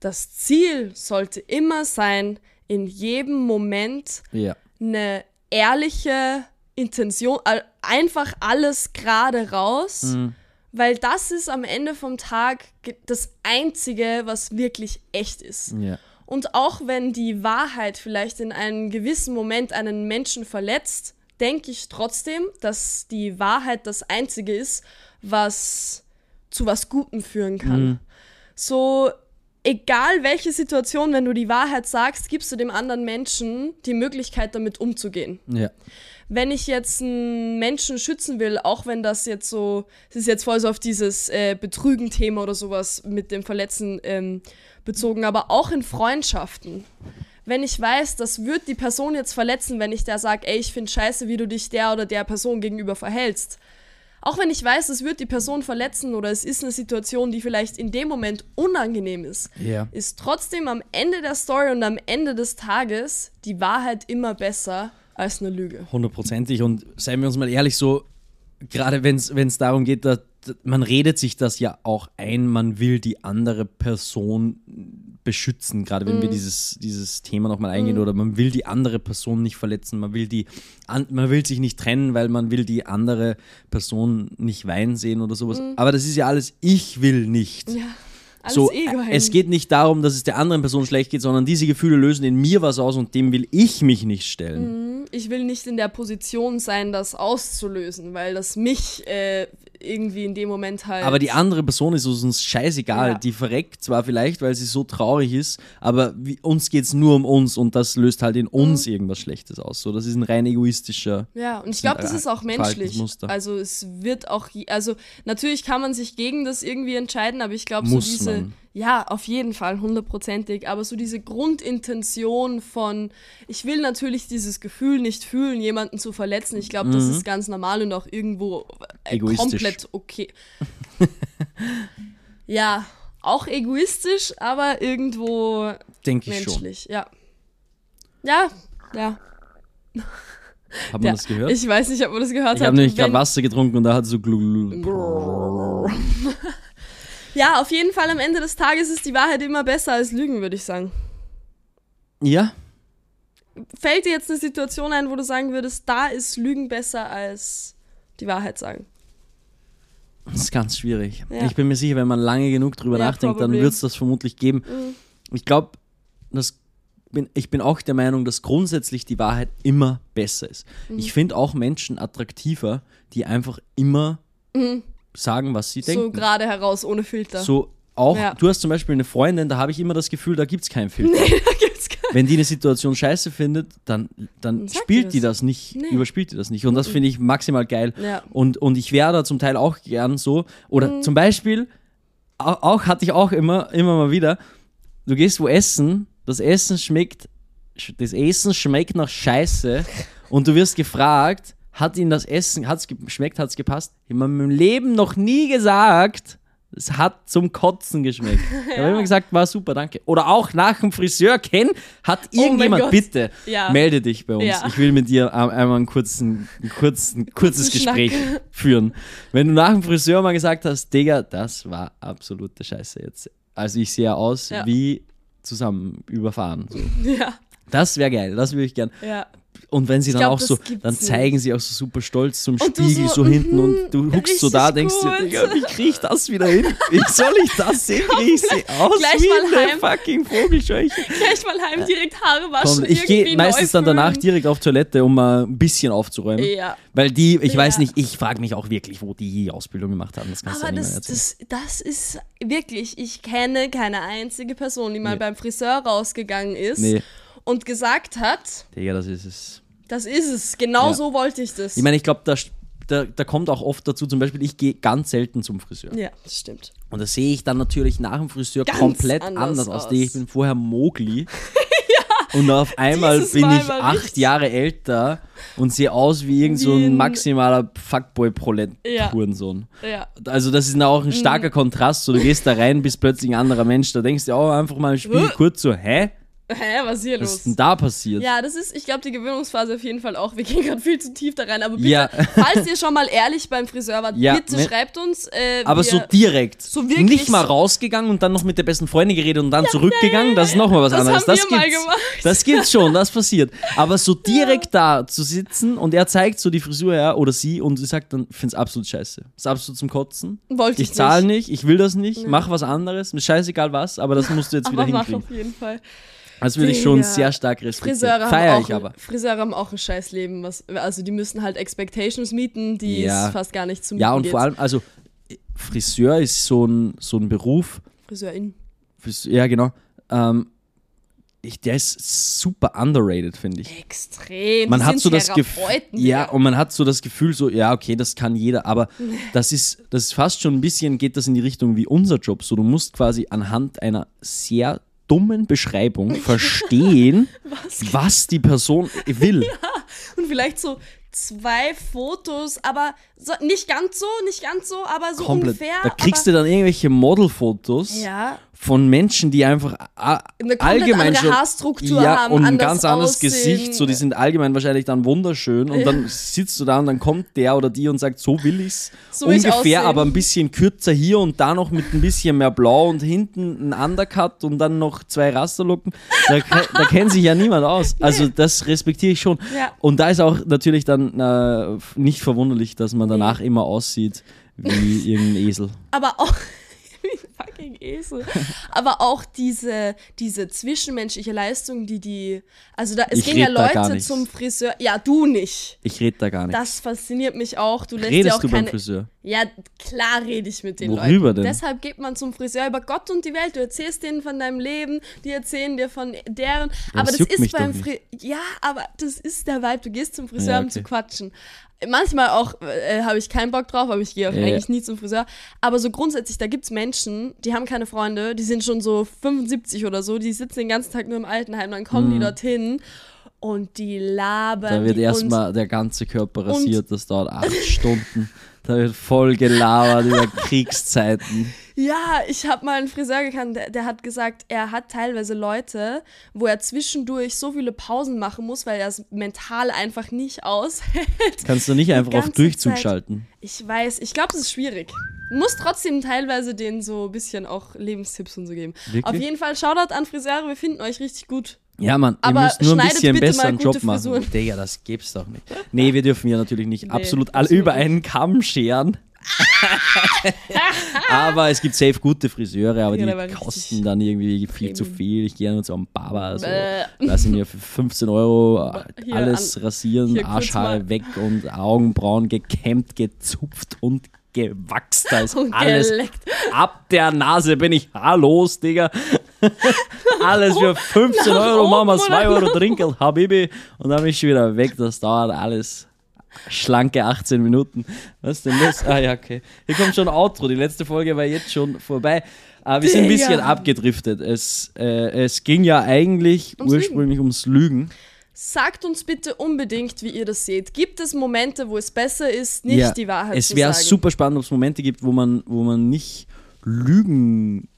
das Ziel sollte immer sein, in jedem Moment Ja. eine ehrliche Intention, einfach alles gerade raus, Mhm. weil das ist am Ende vom Tag das Einzige, was wirklich echt ist. Ja. Und auch wenn die Wahrheit vielleicht in einem gewissen Moment einen Menschen verletzt, denke ich trotzdem, dass die Wahrheit das Einzige ist, was zu was Gutem führen kann. So, egal welche Situation, wenn du die Wahrheit sagst, gibst du dem anderen Menschen die Möglichkeit, damit umzugehen Ja. wenn ich jetzt einen Menschen schützen will, auch wenn das jetzt so, es ist jetzt voll so auf dieses äh, Betrügen-Thema oder sowas mit dem Verletzen ähm, bezogen, aber auch in Freundschaften. Wenn ich weiß, das wird die Person jetzt verletzen, wenn ich der sage, ey, ich finde scheiße, wie du dich der oder der Person gegenüber verhältst. Auch wenn ich weiß, es wird die Person verletzen oder es ist eine Situation, die vielleicht in dem Moment unangenehm ist, Ja. ist trotzdem am Ende der Story und am Ende des Tages die Wahrheit immer besser als eine Lüge. Hundertprozentig. Und seien wir uns mal ehrlich, so, gerade wenn es darum geht, dass, man redet sich das ja auch ein, man will die andere Person beschützen, gerade wenn wir dieses, dieses Thema nochmal eingehen, oder man will die andere Person nicht verletzen, man will die, an, man will sich nicht trennen, weil man will die andere Person nicht weinen sehen oder sowas. Aber das ist ja alles, ich will nicht. Ja, alles so, Ego es geht nicht darum, dass es der anderen Person schlecht geht, sondern diese Gefühle lösen in mir was aus und dem will ich mich nicht stellen. Ich will nicht in der Position sein, das auszulösen, weil das mich äh, irgendwie in dem Moment halt. Aber die andere Person ist uns scheißegal. Ja. Die verreckt zwar vielleicht, weil sie so traurig ist, aber wie, uns geht es nur um uns und das löst halt in Mhm. uns irgendwas Schlechtes aus. So, das ist ein rein egoistischer. Ja, und ich glaube, das ist auch menschlich. Also es wird auch, also natürlich kann man sich gegen das irgendwie entscheiden, aber ich glaube so Muss diese, ja, auf jeden Fall, hundertprozentig, aber so diese Grundintention von, ich will natürlich dieses Gefühl nicht fühlen, jemanden zu verletzen, ich glaube, das ist ganz normal und auch irgendwo äh, Mhm. Komplett okay. ja, auch egoistisch, aber irgendwo Denke ich schon. menschlich, ja. Ja, ja. Hat man ja. das gehört? Ich weiß nicht, ob man das gehört Ich hat. habe nämlich gerade Wasser getrunken und da hat so glu- glu- Ja, auf jeden Fall am Ende des Tages ist die Wahrheit immer besser als Lügen, würde ich sagen. Ja, Fällt dir jetzt eine Situation ein, wo du sagen würdest, da ist Lügen besser als die Wahrheit sagen? das ist ganz schwierig. Ja. Ich bin mir sicher, wenn man lange genug drüber Ja, nachdenkt, dann wird es das vermutlich geben. Mhm. Ich glaube, bin, ich bin auch der Meinung, dass grundsätzlich die Wahrheit immer besser ist. Mhm. Ich finde auch Menschen attraktiver, die einfach immer sagen, was sie Mhm. So denken. gerade heraus, ohne Filter. So auch, Ja. du hast zum Beispiel eine Freundin, da habe ich immer das Gefühl, da gibt es keinen Filter. da gibt's gar Wenn die eine Situation scheiße findet, dann, dann spielt die die das nicht, Nee. überspielt die das nicht. Und das finde ich maximal geil. Ja. Und, und ich wäre da zum Teil auch gern so. Oder Mhm. zum Beispiel, auch, auch hatte ich auch immer, immer mal wieder. Du gehst wo essen, das Essen schmeckt, sch- das Essen schmeckt nach Scheiße und du wirst gefragt, hat Ihnen das Essen, hat es geschmeckt, hat es gepasst? Ich habe in meinem Leben noch nie gesagt, es hat zum Kotzen geschmeckt. Ich habe immer gesagt, war super, danke. Oder auch nach dem Friseur kennen, hat Oh irgendjemand, Gott. bitte, Ja. melde dich bei uns. Ja. Ich will mit dir ein- einmal einen kurzen, ein kurzen, ein kurzes Schnack. Gespräch führen. Wenn du nach dem Friseur mal gesagt hast, Digga, das war absolute Scheiße jetzt. Also ich sehe aus Ja. wie zusammen überfahren. So. Ja, Das wäre geil, das würde ich gern. ja. Und wenn sie dann glaub, auch so, dann nicht. zeigen sie auch so super stolz zum Und du Spiegel so, so, hinten mhm, und du huckst so da, denkst dir, gut. Digga, wie krieg ich das wieder hin? Wie soll ich das hin? Krieg ich sie aus gleich wie eine heim. fucking Vogelscheuche? Gleich mal heim, direkt Haare waschen. Komm, ich gehe meistens dann danach direkt auf Toilette, um mal ein bisschen aufzuräumen. Ja. Weil die, ich weiß Ja. nicht, ich frage mich auch wirklich, wo die die Ausbildung gemacht haben. Das kannst Aber du ja nicht mehr das, erzählen. das, das ist wirklich, ich kenne keine einzige Person, die mal Nee. beim Friseur rausgegangen ist Nee, und gesagt hat, Digga, das ist es. das ist es, genau Ja. so wollte ich das. Ich meine, ich glaube, da, da, da kommt auch oft dazu, zum Beispiel, ich gehe ganz selten zum Friseur. ja, das stimmt. Und da sehe ich dann natürlich nach dem Friseur Ganz komplett anders anders, aus. aus. Ich bin vorher Mogli. Und auf einmal bin ich acht richtig- Jahre älter und sehe aus wie irgend so ein maximaler Ja. Fuckboy-Prolet-Hurensohn. Ja. Also das ist auch ein starker Kontrast. So, du gehst da rein, bist plötzlich ein anderer Mensch. Da denkst du auch einfach mal im Spiel kurz so, hä? Hä, was ist hier Was los? ist denn da passiert? Ja, das ist, ich glaube, die Gewöhnungsphase auf jeden Fall auch. Wir gehen gerade viel zu tief da rein. Aber bitte, Ja. falls ihr schon mal ehrlich beim Friseur wart, Ja, bitte wenn- schreibt uns. Äh, Aber wir, so direkt. So wirklich Nicht mal rausgegangen und dann noch mit der besten Freundin geredet und dann zurückgegangen. Das ist nochmal was das anderes. haben das gibt's. gemacht. Das gibt's schon, das passiert. Aber so direkt da zu sitzen und er zeigt so die Frisur her oder sie und sie sagt dann, ich find's absolut scheiße. Ist absolut zum Kotzen. Wollte Ich ich zahle nicht. nicht, ich will das nicht, mach was anderes, mir scheißegal was, aber das musst du jetzt wieder mach hinkriegen. auf jeden Fall. Das würde ich schon Digga. sehr stark respektieren. Friseure Feier haben, ich auch aber. ein, Friseure haben auch ein scheiß Leben. Was, also die müssen halt Expectations mieten, die Ja. es fast gar nicht zu mieten Ja, und geht. vor allem, also Friseur ist so ein, so ein Beruf, Friseurin. Fris- ja genau, ähm, ich, der ist super underrated, finde ich. Extrem. man die hat so das Gefühl, ja, und man hat so das Gefühl, so, ja, okay, das kann jeder, aber das ist, das ist fast schon ein bisschen, geht das in die Richtung wie unser Job. So, du musst quasi anhand einer sehr dummen Beschreibung verstehen, was, die Person will. Und vielleicht so zwei Fotos, aber so, nicht ganz so, nicht ganz so, aber so Komplett. ungefähr. da kriegst du dann irgendwelche Modelfotos Ja, von Menschen, die einfach allgemein andere schon, Haarstruktur ja, haben, und ein ganz anderes aussehen. Gesicht. So, die sind allgemein wahrscheinlich dann wunderschön und Ja. dann sitzt du da und dann kommt der oder die und sagt, so will ich's. So ich Ungefähr, aussehen. aber ein bisschen kürzer hier und da noch mit ein bisschen mehr Blau und hinten ein Undercut und dann noch zwei Rasterlocken. Da, da kennt sich ja niemand aus. Also das respektiere ich schon. Ja. Und da ist auch natürlich dann äh, nicht verwunderlich, dass man danach immer aussieht wie irgendein Esel. aber auch ein fucking Esel. Aber auch diese, diese zwischenmenschliche Leistung, die die, also da, es Ich gehen ja Leute zum Friseur. Ja, du nicht. Ich rede da gar nicht. Das fasziniert mich auch. Du lässt Redest ja auch du beim keine. Friseur? Ja, klar rede ich mit den Worüber Leuten. denn? Deshalb geht man zum Friseur über Gott und die Welt. Du erzählst denen von deinem Leben, die erzählen dir von deren. aber das das ist beim Friseur. Ja, aber das ist der Vibe. Du gehst zum Friseur, Ja, um okay. zu quatschen. Manchmal auch äh, habe ich keinen Bock drauf, aber ich gehe auch Ja, eigentlich nie zum Friseur. Aber so grundsätzlich, da gibt es Menschen, die haben keine Freunde, die sind schon so 75 oder so, die sitzen den ganzen Tag nur im Altenheim, dann kommen die dorthin und die labern. Da wird erstmal der ganze Körper rasiert, das dauert acht Stunden. Da wird voll gelabert über Kriegszeiten. Ja, ich habe mal einen Friseur gekannt, der, der hat gesagt, er hat teilweise Leute, wo er zwischendurch so viele Pausen machen muss, weil er es mental einfach nicht aushält. Kannst du nicht einfach auf Durchzug Zeit. schalten. Ich weiß, ich glaube, es ist schwierig. Muss trotzdem teilweise denen so ein bisschen auch Lebenstipps und so geben. Wirklich? Auf jeden Fall, Shoutout an Friseure, wir finden euch richtig gut. Ja, Mann, ihr Aber müsst nur ein bisschen besseren Job gute machen. Frisuren. Digga, das gibt's doch nicht. Nee, wir dürfen ja natürlich nicht Nee, absolut alle über einen Kamm scheren. aber es gibt safe gute Friseure, aber Ja, die kosten dann irgendwie viel zu viel. Ich gehe nur zu einem Barber, so, Bäh. lassen mir für 15 Euro Hier alles an- rasieren, Arschhaare weg und Augenbrauen gekämmt, gezupft und gewachst. Da ist Und alles geleckt. ab der Nase bin ich haarlos, Digga. Alles für 15 nach Euro, oben 2 oder Euro Trinkgeld, Habibi. Und dann bin ich schon wieder weg. Das dauert alles Schlanke 18 Minuten. Was denn das? Ah ja, okay. Hier kommt schon Outro. Die letzte Folge war jetzt schon vorbei. Aber wir sind ein bisschen Digga. abgedriftet. Es, äh, es ging ja eigentlich Ums ursprünglich ums Lügen. Sagt uns bitte unbedingt, wie ihr das seht. Gibt es Momente, wo es besser ist, nicht Ja, die Wahrheit Es zu wäre sagen? super spannend, ob es Momente gibt, wo man, wo man nicht lügen.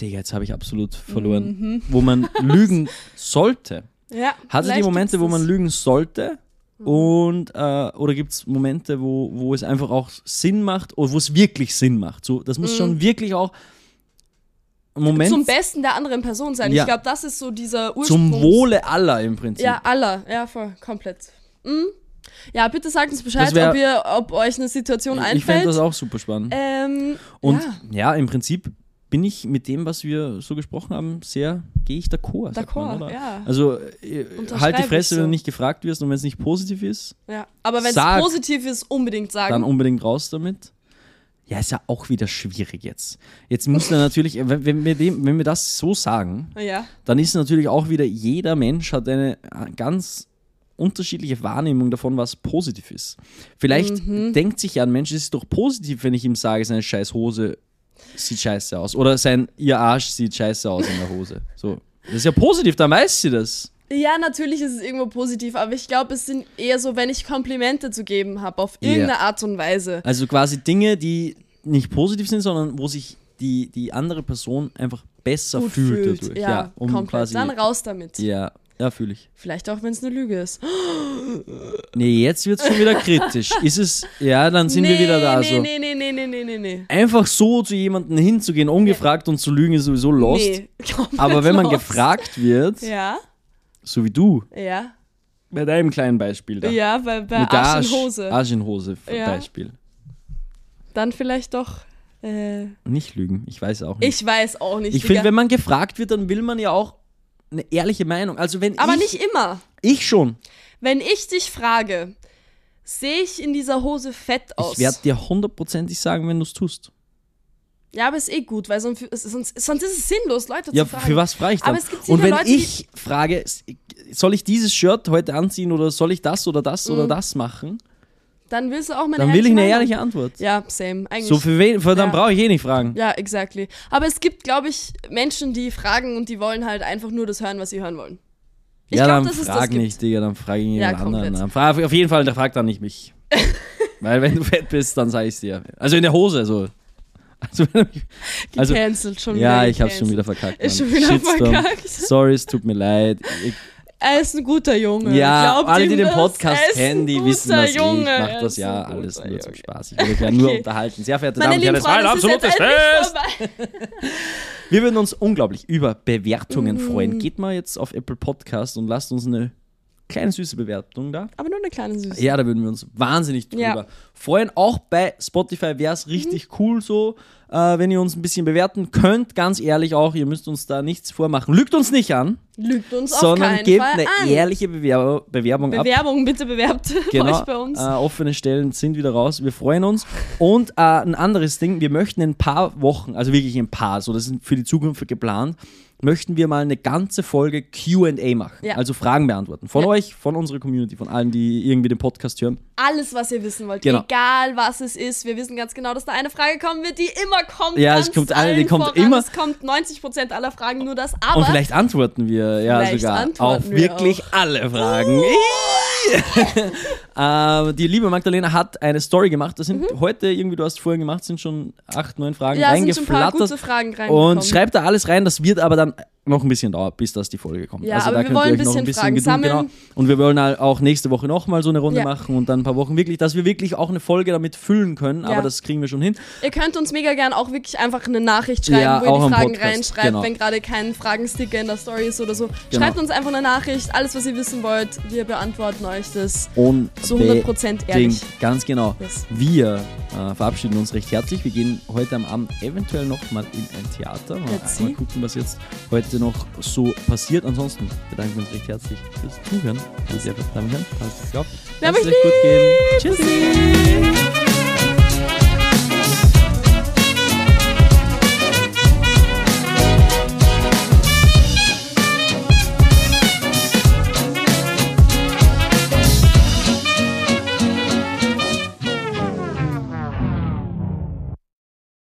Digga, jetzt habe ich absolut verloren. Mhm. Wo man lügen sollte. Ja, Hat es die Momente, wo man lügen sollte? Mhm. Und, äh, oder gibt es Momente, wo, wo es einfach auch Sinn macht oder wo es wirklich Sinn macht? So, das muss schon wirklich auch Moment Mhm. zum Besten der anderen Person sein. Ja. Ich glaube, das ist so dieser Ursprung. zum Wohle aller im Prinzip. Ja, aller. Ja, voll, komplett. Mhm. Ja, bitte sagt uns Bescheid, wär- ob, ihr, ob euch eine Situation ich einfällt. fände das auch super spannend. ähm, Und ja, ja. im Prinzip bin ich mit dem, was wir so gesprochen haben, sehr, gehe ich d'accord. man, D'accord, ja. Also äh, halt die Fresse, wenn so. du nicht gefragt wirst und wenn es nicht positiv ist, ja. Aber wenn es positiv ist, unbedingt sagen. dann unbedingt raus damit. Ja, ist ja auch wieder schwierig jetzt. Jetzt muss er natürlich, wenn, wenn, wir dem, wenn wir das so sagen, ja. dann ist natürlich auch wieder, jeder Mensch hat eine äh, ganz unterschiedliche Wahrnehmung davon, was positiv ist. Vielleicht Mhm. denkt sich ja ein Mensch, es ist doch positiv, wenn ich ihm sage, seine scheiß Hose sieht scheiße aus. Oder sein, ihr Arsch sieht scheiße aus in der Hose. So. Das ist ja positiv, dann weiß sie das. Ja, natürlich ist es irgendwo positiv, aber ich glaube, es sind eher so, wenn ich Komplimente zu geben habe, auf Ja. irgendeine Art und Weise. Also quasi Dinge, die nicht positiv sind, sondern wo sich die, die andere Person einfach besser Gut fühlt, fühlt. dadurch. Ja, um komplett. quasi. Dann raus damit. Ja, ja, fühle ich. Vielleicht auch, wenn es eine Lüge ist. Nee, jetzt wird es schon wieder kritisch. Ist es, ja, dann sind wir wieder da. Nee, so. nee, nee, nee, nee, nee, nee, nee. Einfach so zu jemandem hinzugehen, ungefragt und zu lügen, ist sowieso lost. Nee, Aber wenn man lost. gefragt wird, Ja, so wie du, ja, bei deinem kleinen Beispiel da. ja, bei, bei mit Arsch in Hose. Arsch in Hose Ja. Beispiel. Dann vielleicht doch. Äh, Nicht lügen, ich weiß auch nicht. ich weiß auch nicht. ich finde, wenn man gefragt wird, dann will man ja auch eine ehrliche Meinung. Also wenn Aber ich, nicht immer. ich schon. Wenn ich dich frage, sehe ich in dieser Hose fett aus? Ich werde dir hundertprozentig sagen, wenn du es tust. ja, aber ist eh gut, weil sonst, sonst, sonst ist es sinnlos, Leute Ja, zu fragen. für was frage ich dann? Aber es gibt Und wenn Leute, ich frage, soll ich dieses Shirt heute anziehen oder soll ich das oder das Mhm. oder das machen, Dann willst du auch meine dann will ich eine ehrliche Antwort. Ja, same. Eigentlich. So für wen, für dann Ja. brauche ich eh nicht fragen. ja, exactly. Aber es gibt, glaube ich, Menschen, die fragen und die wollen halt einfach nur das hören, was sie hören wollen. Ich ja, glaub, dann das frag gibt. nicht, Digga, dann frage ich Ja, jemand anderen. komplett. Auf jeden Fall, dann frag dann nicht mich. Weil wenn du fett bist, dann sag ich's dir. Also in der Hose, so. Also, also Gecancelt schon ja, wieder. ich hab's schon wieder verkackt. Ist schon wieder Shitstorm. verkackt. Sorry, es tut mir leid. Ich, Er ist ein guter Junge. ja, Glaubt alle, die den? Podcast kennen, die wissen das eh. Junge. Ich mach Er das ja alles nur zum Junge. Spaß. Ich will euch ja nur Okay. unterhalten. Sehr verehrte Meine Damen und Herren, das war ein es absolutes Fest. Wir würden uns unglaublich über Bewertungen Mhm. freuen. Geht mal jetzt auf Apple Podcast und lasst uns eine kleine süße Bewertung da. Aber nur eine kleine Süße. Ja, da würden wir uns wahnsinnig drüber Ja. freuen. Auch bei Spotify wäre es richtig cool so, äh, wenn ihr uns ein bisschen bewerten könnt. Ganz ehrlich auch, ihr müsst uns da nichts vormachen. Lügt uns nicht an, Lügt uns sondern gebt Fall eine an. ehrliche Bewer Bewerbung ab. Bewerbung, bitte bewerbt Genau, euch bei uns. Äh, offene Stellen sind wieder raus. Wir freuen uns. Und äh, ein anderes Ding, wir möchten in ein paar Wochen, also wirklich ein paar, so das ist für die Zukunft geplant, möchten wir mal eine ganze Folge QA machen. Ja. Also Fragen beantworten. Von Ja. euch, von unserer Community, von allen, die irgendwie den Podcast hören. Alles, was ihr wissen wollt, Genau. egal was es ist. Wir wissen ganz genau, dass da eine Frage kommen wird, die immer kommt. Ja, es kommt eine, die kommt voran. immer. Es kommt 90% aller Fragen nur das, aber Und vielleicht antworten wir ja sogar auf wir wirklich auch. alle Fragen. ähm, die liebe Magdalena hat eine Story gemacht. Das sind heute irgendwie, du hast vorhin gemacht, sind schon acht, neun Fragen Mhm. ja, sind schon ein paar reingeflattert. gute Fragen. Und schreibt da alles rein, das wird aber dann noch ein bisschen dauern, bis das die Folge kommt. Ja, also aber da wir könnt wollen ihr ein euch noch ein bisschen Fragen Geduld, genau. Und wir wollen auch nächste Woche nochmal so eine Runde Ja. machen und dann ein paar Wochen wirklich, dass wir wirklich auch eine Folge damit füllen können, Ja. aber das kriegen wir schon hin. Ihr könnt uns mega gern auch wirklich einfach eine Nachricht schreiben, Ja, wo ihr auch die Fragen Podcast, reinschreibt, genau. wenn gerade kein Fragensticker in der Story ist oder so. Genau. Schreibt uns einfach eine Nachricht, alles was ihr wissen wollt, wir beantworten euch das Und zu 100% ehrlich. Ganz genau. Yes. Wir äh, verabschieden uns recht herzlich. Wir gehen heute am Abend eventuell noch mal in ein Theater. Mal, mal gucken, was jetzt heute noch so passiert. Ansonsten bedanken wir uns recht herzlich fürs Zuhören. Sehr verehrte Damen und Herren, passt auf euch auf. Wir haben Lasst euch es euch gut gehen. Tschüssi.